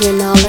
you know.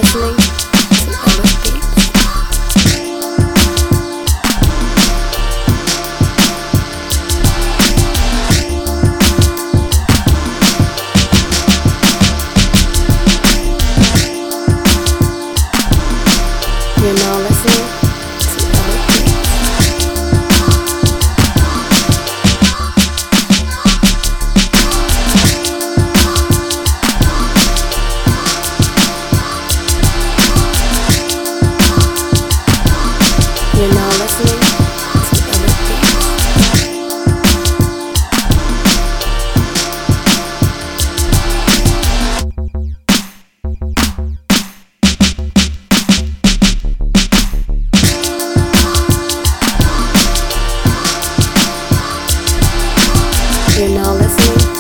You're now listening to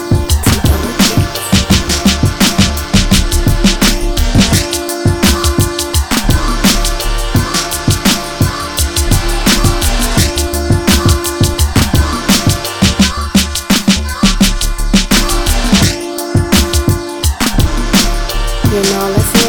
You're now listening.